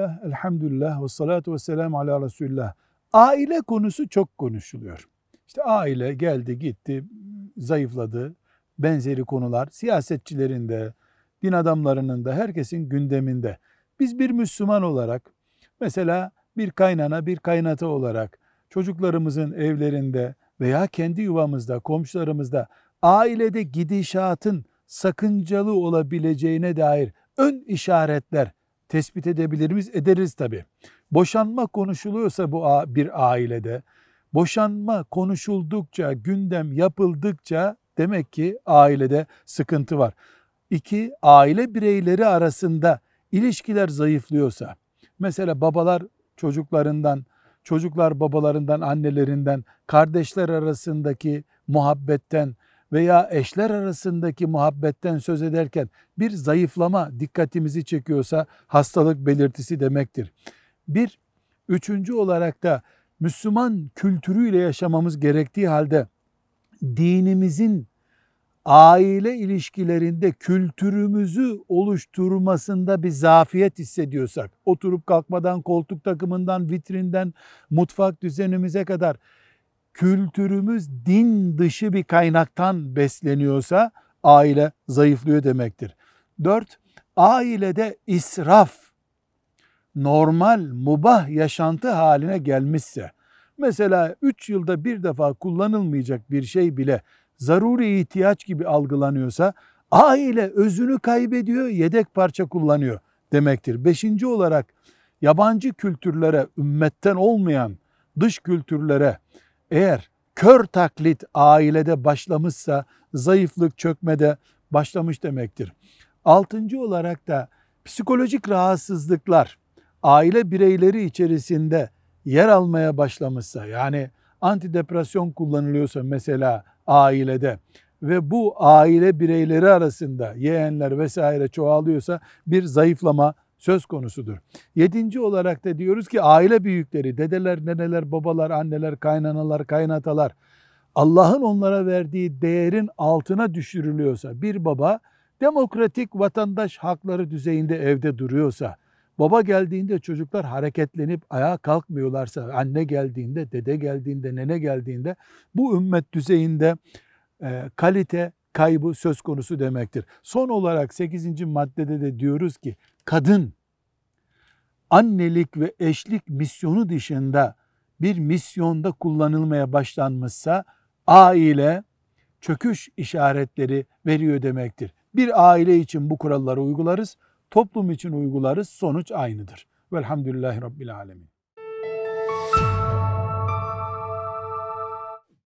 Bismillah, elhamdülillah ve salatu ve selamu ala Resulullah. Aile konusu çok konuşuluyor. İşte aile geldi gitti, zayıfladı, benzeri konular siyasetçilerin de, din adamlarının da herkesin gündeminde. Biz bir Müslüman olarak mesela bir kaynana, bir kaynata olarak çocuklarımızın evlerinde veya kendi yuvamızda, komşularımızda ailede gidişatın sakıncalı olabileceğine dair ön işaretler tespit edebilir miyiz? Ederiz tabii. Boşanma konuşuluyorsa bu bir ailede, boşanma konuşuldukça, gündem yapıldıkça demek ki ailede sıkıntı var. İki, aile bireyleri arasında ilişkiler zayıflıyorsa, mesela babalar çocuklarından, çocuklar babalarından, annelerinden, kardeşler arasındaki muhabbetten veya eşler arasındaki muhabbetten söz ederken bir zayıflama dikkatimizi çekiyorsa hastalık belirtisi demektir. Bir, üçüncü olarak da Müslüman kültürüyle yaşamamız gerektiği halde dinimizin aile ilişkilerinde kültürümüzü oluşturmasında bir zafiyet hissediyorsak, oturup kalkmadan, koltuk takımından, vitrinden, mutfak düzenimize kadar kültürümüz din dışı bir kaynaktan besleniyorsa aile zayıflıyor demektir. Dört, ailede israf normal, mubah yaşantı haline gelmişse, mesela üç yılda bir defa kullanılmayacak bir şey bile zaruri ihtiyaç gibi algılanıyorsa, aile özünü kaybediyor, yedek parça kullanıyor demektir. Beşinci olarak yabancı kültürlere, ümmetten olmayan dış kültürlere eğer kör taklit ailede başlamışsa zayıflık çökmede başlamış demektir. Altıncı olarak da psikolojik rahatsızlıklar aile bireyleri içerisinde yer almaya başlamışsa yani antidepresyon kullanılıyorsa mesela ailede ve bu aile bireyleri arasında yeğenler vesaire çoğalıyorsa bir zayıflama söz konusudur. Yedinci olarak da diyoruz ki aile büyükleri, dedeler, neneler, babalar, anneler, kaynanalar, kaynatalar Allah'ın onlara verdiği değerin altına düşürülüyorsa bir baba demokratik vatandaş hakları düzeyinde evde duruyorsa Baba geldiğinde çocuklar hareketlenip ayağa kalkmıyorlarsa, anne geldiğinde, dede geldiğinde, nene geldiğinde bu ümmet düzeyinde e, kalite kaybı söz konusu demektir. Son olarak 8. maddede de diyoruz ki kadın annelik ve eşlik misyonu dışında bir misyonda kullanılmaya başlanmışsa aile çöküş işaretleri veriyor demektir. Bir aile için bu kuralları uygularız toplum için uygularız sonuç aynıdır. Velhamdülillahi Rabbil Alemin.